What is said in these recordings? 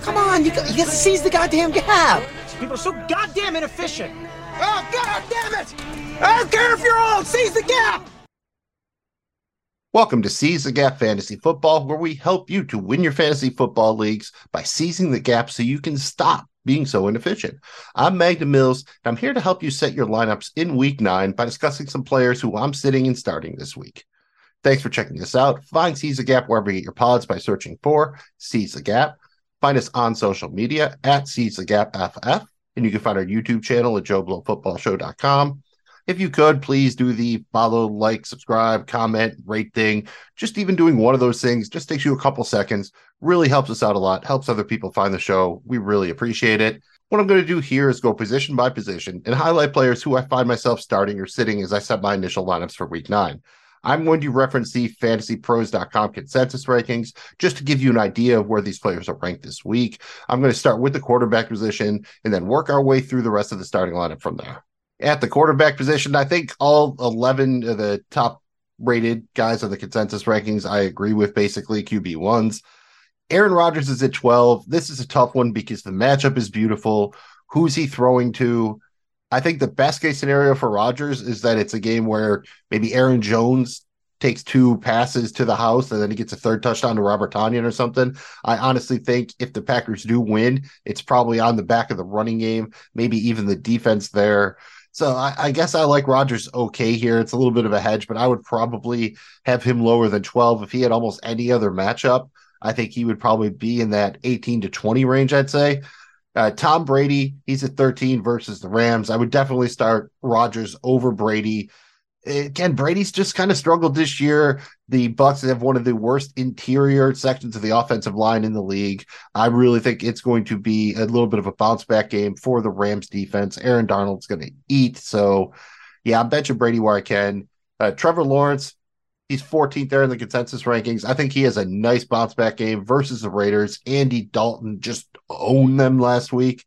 Come on, you got, you got to seize the goddamn gap. People are so goddamn inefficient. Oh, god damn it! I don't care if you're old, seize the gap! Welcome to Seize the Gap Fantasy Football, where we help you to win your fantasy football leagues by seizing the gap so you can stop being so inefficient. I'm Magnum Mills, and I'm here to help you set your lineups in week nine by discussing some players who I'm sitting and starting this week. Thanks for checking us out. Find Seize the Gap wherever you get your pods by searching for Seize the Gap. Find us on social media at Seize the Gap FF, and you can find our YouTube channel at JoeBlowFootballShow.com. If you could, please do the follow, like, subscribe, comment, rate thing. Just even doing one of those things just takes you a couple seconds. Really helps us out a lot, helps other people find the show. We really appreciate it. What I'm going to do here is go position by position and highlight players who I find myself starting or sitting as I set my initial lineups for week nine. I'm going to reference the fantasypros.com consensus rankings just to give you an idea of where these players are ranked this week. I'm going to start with the quarterback position and then work our way through the rest of the starting lineup from there. At the quarterback position, I think all 11 of the top rated guys on the consensus rankings, I agree with basically QB ones. Aaron Rodgers is at 12. This is a tough one because the matchup is beautiful. Who's he throwing to? I think the best case scenario for Rodgers is that it's a game where maybe Aaron Jones takes two passes to the house and then he gets a third touchdown to Robert Tonyan or something. I honestly think if the Packers do win, it's probably on the back of the running game, maybe even the defense there. So I, I, guess I like Rodgers okay here. It's a little bit of a hedge, but I would probably have him lower than 12 if he had almost any other matchup. I think he would probably be in that 18 to 20 range, I'd say. Uh, Tom Brady, he's at 13 versus the Rams. I would definitely start Rodgers over Brady. Again, Brady's just kind of struggled this year. The Bucs have one of the worst interior sections of the offensive line in the league. I really think it's going to be a little bit of a bounce back game for the Rams defense. Aaron Donald's going to eat. So, yeah, I'm benching Brady where I can. Uh, Trevor Lawrence, He's 14th there in the consensus rankings. I think he has a nice bounce back game versus the Raiders. Andy Dalton just owned them last week.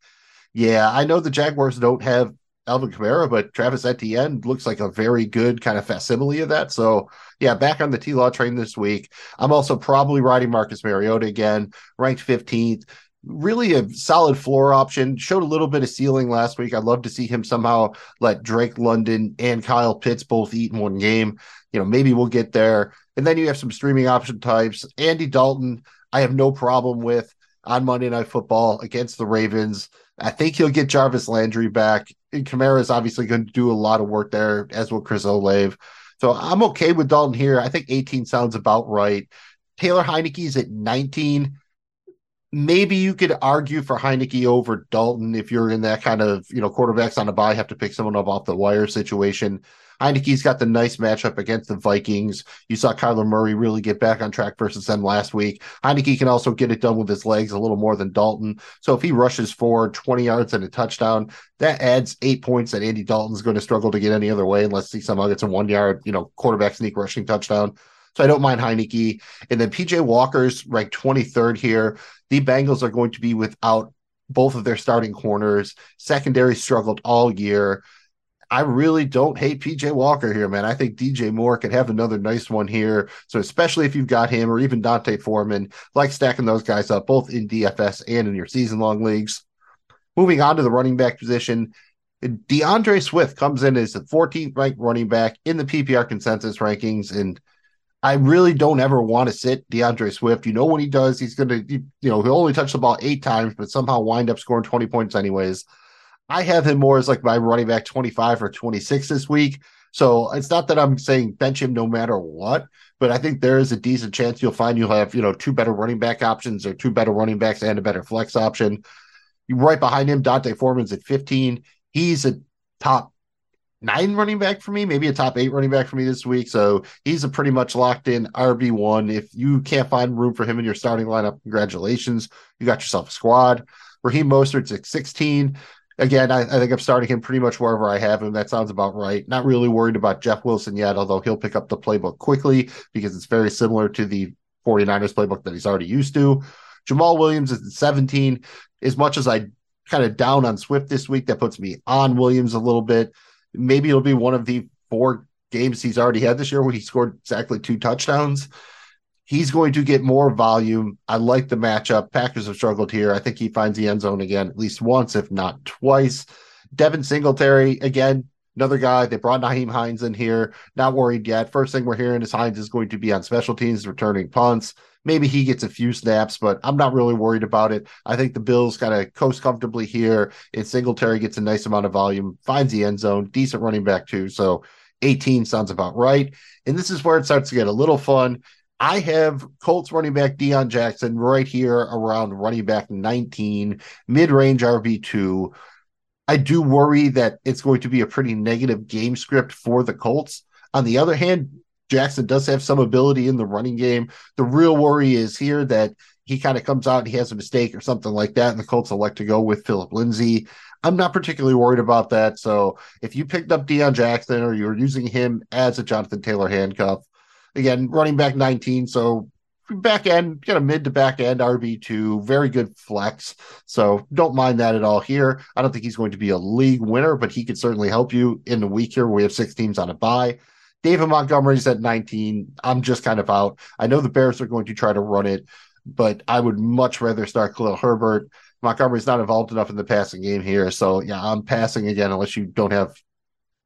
Yeah, I know the Jaguars don't have Alvin Kamara, but Travis Etienne looks like a very good kind of facsimile of that. So, yeah, back on the T Law train this week. I'm also probably riding Marcus Mariota again, ranked 15th really a solid floor option. Showed a little bit of ceiling last week. I'd love to see him somehow let Drake London and Kyle Pitts both eat in one game. You know, maybe we'll get there. And then you have some streaming option types. Andy Dalton, I have no problem with on Monday Night Football against the Ravens. I think he'll get Jarvis Landry back. And Kamara is obviously going to do a lot of work there, as will Chris Olave. So I'm okay with Dalton here. I think 18 sounds about right. Taylor Heinicke's at 19 maybe you could argue for Heinicke over Dalton if you're in that kind of, you know, quarterbacks on a bye have to pick someone up off the wire situation. Heinicke's got the nice matchup against the Vikings. You saw Kyler Murray really get back on track versus them last week. Heinicke can also get it done with his legs a little more than Dalton. So if he rushes forward 20 yards and a touchdown, that adds eight points that Andy Dalton's going to struggle to get any other way unless he somehow gets a one yard, you know, quarterback sneak rushing touchdown. So I don't mind Heinicke. And then PJ Walker's ranked 23rd here. The Bengals are going to be without both of their starting corners. Secondary struggled all year. I really don't hate PJ Walker here, man. I think DJ Moore could have another nice one here. So, especially if you've got him or even D'Onta Foreman, like stacking those guys up both in DFS and in your season long leagues. Moving on to the running back position, D'Andre Swift comes in as the 14th ranked running back in the PPR consensus rankings. And I really don't ever want to sit D'Andre Swift. You know, when he does, he's going to, you know, he'll only touch the ball eight times, but somehow wind up scoring 20 points anyways. I have him more as like my running back 25 or 26 this week. So it's not that I'm saying bench him no matter what, but I think there is a decent chance you'll find you'll have, you know, two better running back options or two better running backs and a better flex option. Right behind him, D'Onta Foreman's at 15. He's a top nine running back for me, maybe a top eight running back for me this week. So he's a pretty much locked in RB one. If you can't find room for him in your starting lineup, congratulations, you got yourself a squad. Raheem Mostert's at 16. Again, I, I, think I'm starting him pretty much wherever I have him. That sounds about right. Not really worried about Jeff Wilson yet, although he'll pick up the playbook quickly because it's very similar to the 49ers playbook that he's already used to. Jamaal Williams is 17. As much as I kind of down on Swift this week, that puts me on Williams a little bit maybe it'll be one of the four games he's already had this year where he scored exactly two touchdowns. He's going to get more volume. I like the matchup. Packers have struggled here. I think he finds the end zone again at least once, if not twice. Devin Singletary, again, another guy. They brought Nyheim Hines in here. Not worried yet. First thing we're hearing is Hines is going to be on special teams, returning punts. Maybe he gets a few snaps, but I'm not really worried about it. I think the Bills kind of coast comfortably here, and Singletary gets a nice amount of volume, finds the end zone, decent running back too. So 18 sounds about right. And this is where it starts to get a little fun. I have Colts running back Deon Jackson right here around running back 19, mid range RB2. I do worry that it's going to be a pretty negative game script for the Colts. On the other hand, Jackson does have some ability in the running game. The real worry is here that he kind of comes out and he has a mistake or something like that, and the Colts elect to go with Phillip Lindsay. I'm not particularly worried about that. So if you picked up Deon Jackson or you're using him as a Jonathan Taylor handcuff, again, running back 19, so back end, kind of mid to back end RB2, very good flex. So don't mind that at all here. I don't think he's going to be a league winner, but he could certainly help you in the week here. We have six teams on a bye. David Montgomery's at 19. I'm just kind of out. I know the Bears are going to try to run it, but I would much rather start Khalil Herbert. Montgomery's not involved enough in the passing game here. So yeah, I'm passing again unless you don't have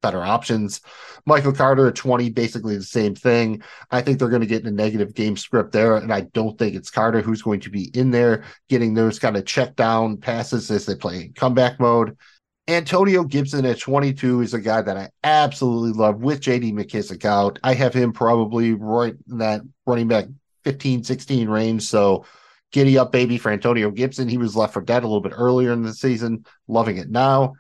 better options. Michael Carter at 20, basically the same thing. I think they're going to get in a negative game script there. And I don't think it's Carter who's going to be in there getting those kind of check down passes as they play in comeback mode. Antonio Gibson at 22 is a guy that I absolutely love with JD McKissic out. I have him probably right in that running back 15, 16 range. So giddy up, baby, for Antonio Gibson. He was left for dead a little bit earlier in the season, loving it now.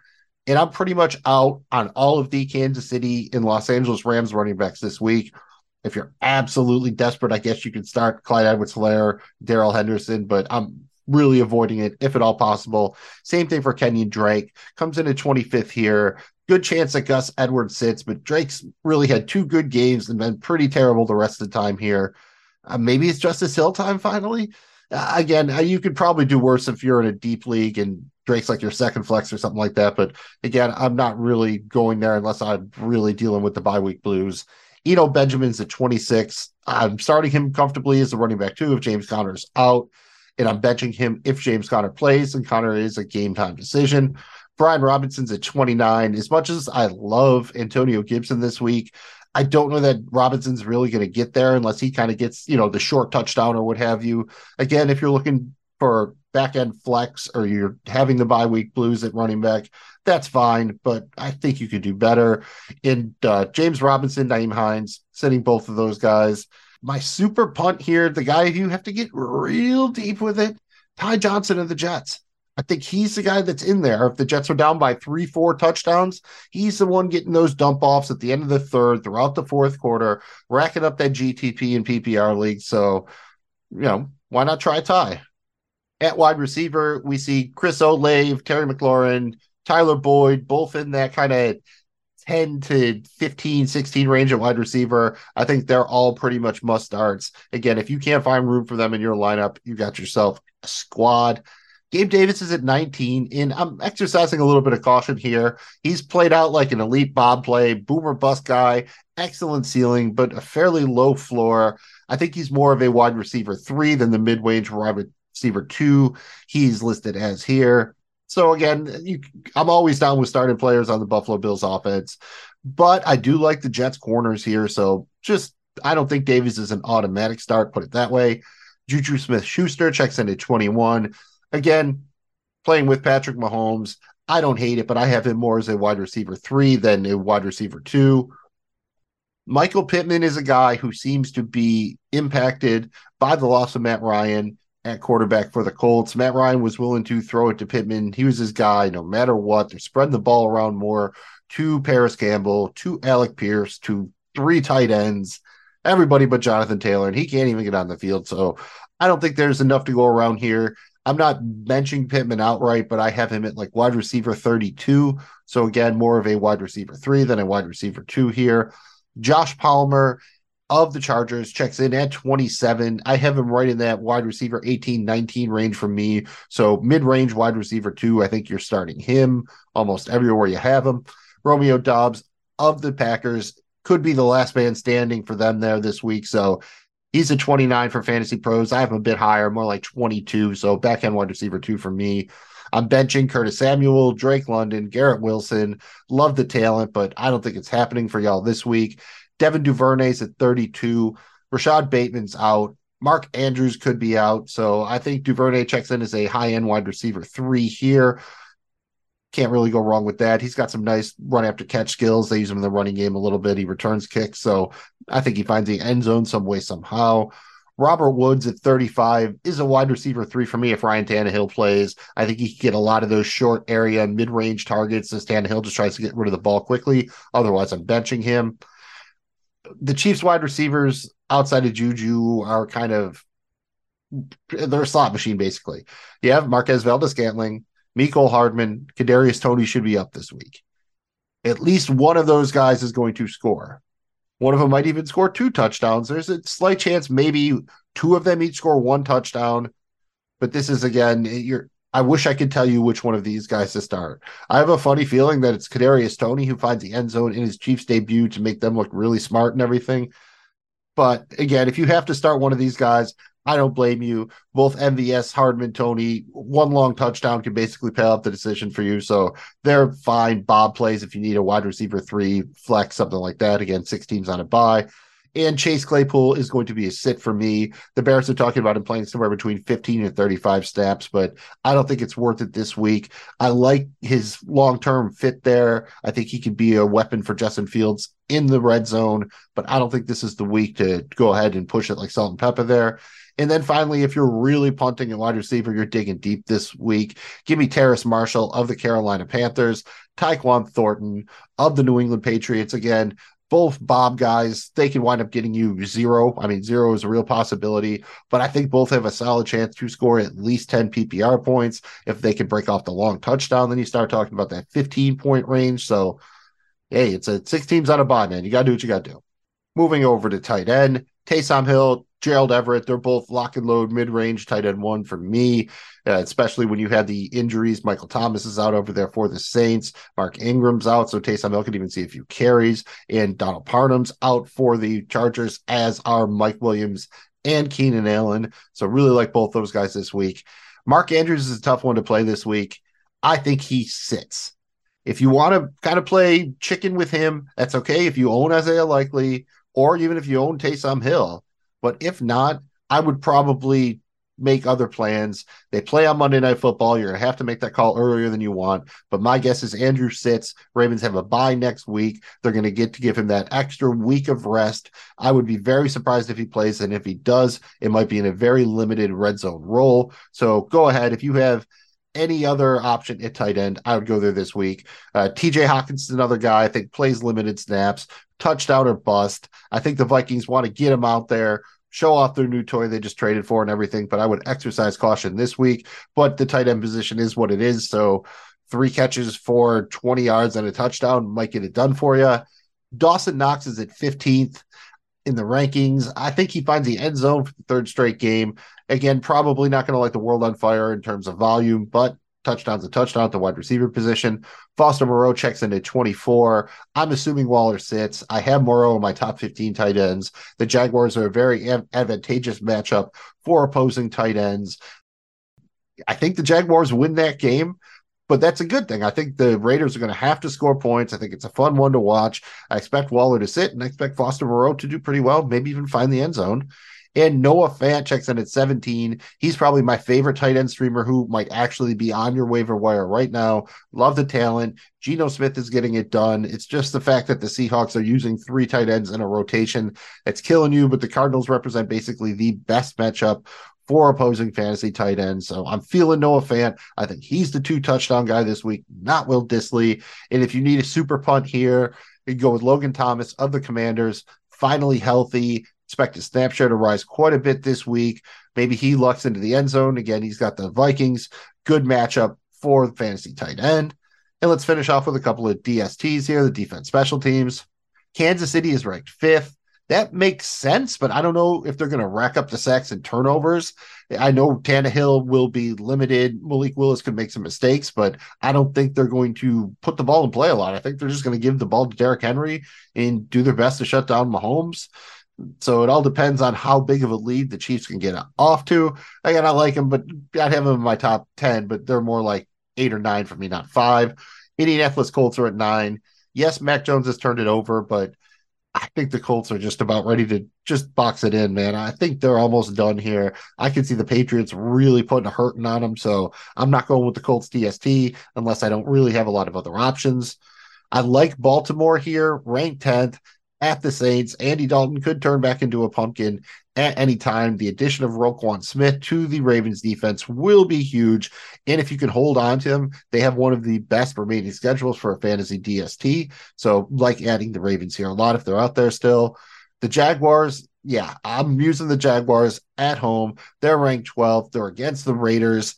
And I'm pretty much out on all of the Kansas City and Los Angeles Rams running backs this week. If you're absolutely desperate, I guess you can start Clyde Edwards Helaire, Darrell Henderson, but I'm really avoiding it if at all possible. Same thing for Kenyon Drake. Comes in at 25th here. Good chance that Gus Edwards sits, but Drake's really had two good games and been pretty terrible the rest of the time here. Uh, maybe it's Justice Hill time finally again, uh, you could probably do worse if you're in a deep league and Drake's like your second flex or something like that. But again, I'm not really going there unless I'm really dealing with the bye week blues. Eno Benjamin's at 26. I'm starting him comfortably as a running back too if James Conner's out, and I'm benching him if James Conner plays, and Conner is a game time decision. Brian Robinson's at 29. As much as I love Antonio Gibson this week, I don't know that Robinson's really going to get there unless he kind of gets, you know, the short touchdown or what have you. Again, if you're looking for back end flex or you're having the bye week blues at running back, that's fine. But I think you could do better. In uh, James Robinson, Nyheim Hines, sitting both of those guys. My super punt here, the guy you have to get real deep with it, Ty Johnson of the Jets. I think he's the guy that's in there. If the Jets are down by three, four touchdowns, he's the one getting those dump offs at the end of the third, throughout the fourth quarter, racking up that GTP and PPR league. So, you know, why not try Ty? At wide receiver, we see Chris Olave, Terry McLaurin, Tyler Boyd, both in that kind of 10 to 15, 16 range at wide receiver. I think they're all pretty much must starts. Again, if you can't find room for them in your lineup, you got yourself a squad. Gabe Davis is at 19, and I'm exercising a little bit of caution here. He's played out like an elite Bob play, boomer bust guy, excellent ceiling, but a fairly low floor. I think he's more of a wide receiver three than the mid range wide receiver two. He's listed as here. So again, you, I'm always down with starting players on the Buffalo Bills offense, but I do like the Jets corners here. So just I don't think Davis is an automatic start. Put it that way. Juju Smith Schuster checks in at 21 again, playing with Patrick Mahomes, I don't hate it, but I have him more as a wide receiver three than a wide receiver two. Michael Pittman is a guy who seems to be impacted by the loss of Matt Ryan at quarterback for the Colts. Matt Ryan was willing to throw it to Pittman. He was his guy no matter what. They're spreading the ball around more to Parris Campbell, to Alec Pierce, to three tight ends, everybody but Jonathan Taylor, and he can't even get on the field. So I don't think there's enough to go around here. I'm not benching Pittman outright, but I have him at like wide receiver 32. So again, more of a wide receiver three than a wide receiver two here. Josh Palmer of the Chargers checks in at 27. I have him right in that wide receiver 18, 19 range for me. So mid range wide receiver two. I think you're starting him almost everywhere you have him. Romeo Doubs of the Packers could be the last man standing for them there this week. So He's a 29 for fantasy pros. I have him a bit higher, more like 22. So back end wide receiver two for me. I'm benching Curtis Samuel, Drake London, Garrett Wilson. Love the talent, but I don't think it's happening for y'all this week. Devin Duvernay's at 32. Rashod Bateman's out. Mark Andrews could be out. So I think Duvernay checks in as a high end wide receiver three here. Can't really go wrong with that. He's got some nice run after catch skills. They use him in the running game a little bit. He returns kicks. So I think he finds the end zone some way, somehow. Robert Woods at 35 is a wide receiver three for me if Ryan Tannehill plays. I think he can get a lot of those short area, mid range targets as Tannehill just tries to get rid of the ball quickly. Otherwise, I'm benching him. The Chiefs wide receivers outside of Juju are kind of they're a slot machine basically. You have Marquez Valdes-Scantling, Mecole Hardman, Kadarius Toney should be up this week. At least one of those guys is going to score. One of them might even score two touchdowns. There's a slight chance maybe two of them each score one touchdown. But this is again, you're I wish I could tell you which one of these guys to start. I have a funny feeling that it's Kadarius Toney who finds the end zone in his Chiefs debut to make them look really smart and everything. But again, if you have to start one of these guys, I don't blame you. Both MVS, Hardman, Toney, one long touchdown can basically pay off the decision for you. So they're fine. Bob plays if you need a wide receiver three, flex, something like that. Again, six teams on a bye. And Chase Claypool is going to be a sit for me. The Bears are talking about him playing somewhere between 15 and 35 snaps, but I don't think it's worth it this week. I like his long term fit there. I think he could be a weapon for Justin Fields in the red zone, but I don't think this is the week to go ahead and push it like salt and pepper there. And then finally, if you're really punting a wide receiver, you're digging deep this week. Give me Terrace Marshall of the Carolina Panthers, Tyquan Thornton of the New England Patriots. Again, both Bob guys, they can wind up getting you zero. I mean, zero is a real possibility, but I think both have a solid chance to score at least 10 PPR points. If they can break off the long touchdown, then you start talking about that 15 point range. So, hey, it's a six teams on a bye, man. You got to do what you got to do. Moving over to tight end, Taysom Hill, Gerald Everett, they're both lock and load mid range tight end one for me, uh, especially when you had the injuries. Michael Thomas is out over there for the Saints. Mark Ingram's out, so Taysom Hill can even see a few carries. And Donald Parham's out for the Chargers, as are Mike Williams and Keenan Allen. So really like both those guys this week. Mark Andrews is a tough one to play this week. I think he sits. If you want to kind of play chicken with him, that's okay. If you own Isaiah Likely, or even if you own Taysom Hill, but if not, I would probably make other plans. They play on Monday Night Football. You're going to have to make that call earlier than you want. But my guess is Andrew sits. Ravens have a bye next week. They're going to get to give him that extra week of rest. I would be very surprised if he plays. And if he does, it might be in a very limited red zone role. So go ahead. If you have any other option at tight end, I would go there this week. Uh, TJ Hockenson is another guy I think plays limited snaps, touchdown or bust. I think the Vikings want to get him out there, show off their new toy they just traded for and everything. But I would exercise caution this week. But the tight end position is what it is. So three catches for 20 yards and a touchdown might get it done for you. Dawson Knox is at 15th in the rankings. I think he finds the end zone for the third straight game. Again, probably not going to light the world on fire in terms of volume, but touchdowns a touchdown at the wide receiver position. Foster Moreau checks in at 24. I'm assuming Waller sits. I have Moreau in my top 15 tight ends. The Jaguars are a very advantageous matchup for opposing tight ends. I think the Jaguars win that game, but that's a good thing. I think the Raiders are going to have to score points. I think it's a fun one to watch. I expect Waller to sit and I expect Foster Moreau to do pretty well, maybe even find the end zone. And Noah Fant checks in at 17. He's probably my favorite tight end streamer who might actually be on your waiver wire right now. Love the talent. Geno Smith is getting it done. It's just the fact that the Seahawks are using three tight ends in a rotation that's killing you, but the Cardinals represent basically the best matchup for opposing fantasy tight ends. So I'm feeling Noah Fant. I think he's the two touchdown guy this week, not Will Dissly. And if you need a super punt here, you go with Logan Thomas of the Commanders, finally healthy. Expect his snap share to rise quite a bit this week. Maybe he lucks into the end zone. Again, he's got the Vikings. Good matchup for the fantasy tight end. And let's finish off with a couple of DSTs here, the defense special teams. Kansas City is ranked fifth. That makes sense, but I don't know if they're going to rack up the sacks and turnovers. I know Tannehill will be limited. Malik Willis could make some mistakes, but I don't think they're going to put the ball in play a lot. I think they're just going to give the ball to Derrick Henry and do their best to shut down Mahomes So it all depends on how big of a lead the Chiefs can get off to. Again, I like them, but I'd have them in my top 10, but they're more like eight or nine for me, not five. Indianapolis Colts are at nine. Yes, Mac Jones has turned it over, but I think the Colts are just about ready to just box it in, man. I think they're almost done here. I can see the Patriots really putting a hurting on them, so I'm not going with the Colts DST unless I don't really have a lot of other options. I like Baltimore here, ranked 10th at the Saints. Andy Dalton could turn back into a pumpkin at any time. The addition of Roquan Smith to the Ravens defense will be huge. And if you can hold on to him, they have one of the best remaining schedules for a fantasy DST. So, like adding the Ravens here a lot if they're out there still. The Jaguars, yeah, I'm using the Jaguars at home. They're ranked 12th. They're against the Raiders.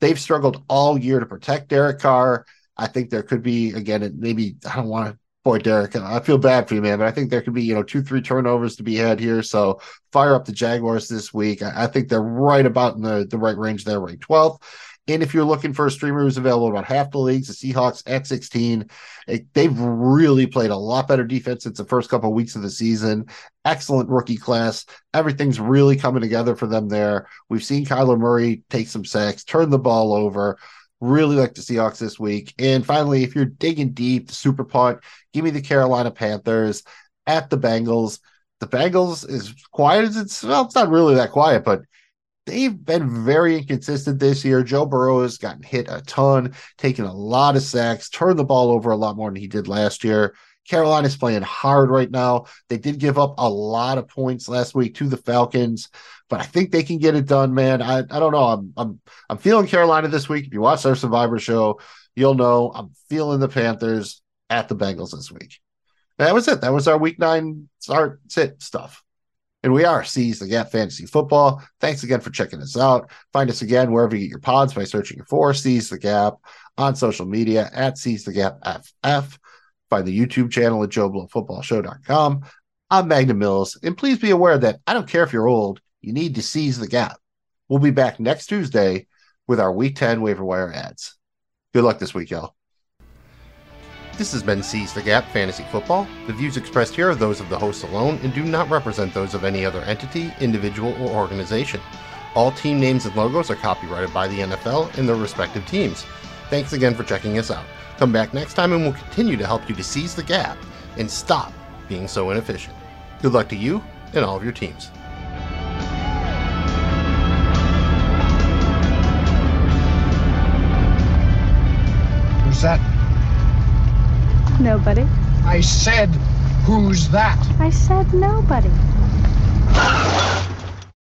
They've struggled all year to protect Derek Carr. I think there could be again, maybe I don't want to boy, Derek, I feel bad for you, man, but I think there could be, you know, two, three turnovers to be had here. So fire up the Jaguars this week. I, think they're right about in the, the right range there, right 12th. And if you're looking for a streamer who's available about half the leagues, the Seahawks at 16, it, they've really played a lot better defense since the first couple of weeks of the season. Excellent rookie class. Everything's really coming together for them there. We've seen Kyler Murray take some sacks, turn the ball over. Really like the Seahawks this week. And finally, if you're digging deep, the super punt, give me the Carolina Panthers at the Bengals. The Bengals, as quiet as it's, well, it's not really that quiet, but they've been very inconsistent this year. Joe Burrow has gotten hit a ton, taken a lot of sacks, turned the ball over a lot more than he did last year. Carolina's playing hard right now. They did give up a lot of points last week to the Falcons, but I think they can get it done, man. I, I don't know. I'm I'm I'm feeling Carolina this week. If you watch our Survivor show, you'll know I'm feeling the Panthers at the Bengals this week. that was it. That was our week nine start sit stuff. And we are Seize the Gap Fantasy Football. Thanks again for checking us out. Find us again wherever you get your pods by searching for Seize the Gap on social media at Seize the Gap FF. Find the YouTube channel at JoeBlowFootballShow.com. I'm Magnum Mills, and please be aware that I don't care if you're old, you need to seize the gap. We'll be back next Tuesday with our Week 10 waiver wire adds. Good luck this week, y'all. This has been Seize the Gap Fantasy Football. The views expressed here are those of the hosts alone and do not represent those of any other entity, individual, or organization. All team names and logos are copyrighted by the NFL and their respective teams. Thanks again for checking us out. Come back next time and we'll continue to help you to seize the gap and stop being so inefficient. Good luck to you and all of your teams. Who's that? Nobody. I said, who's that? I said nobody.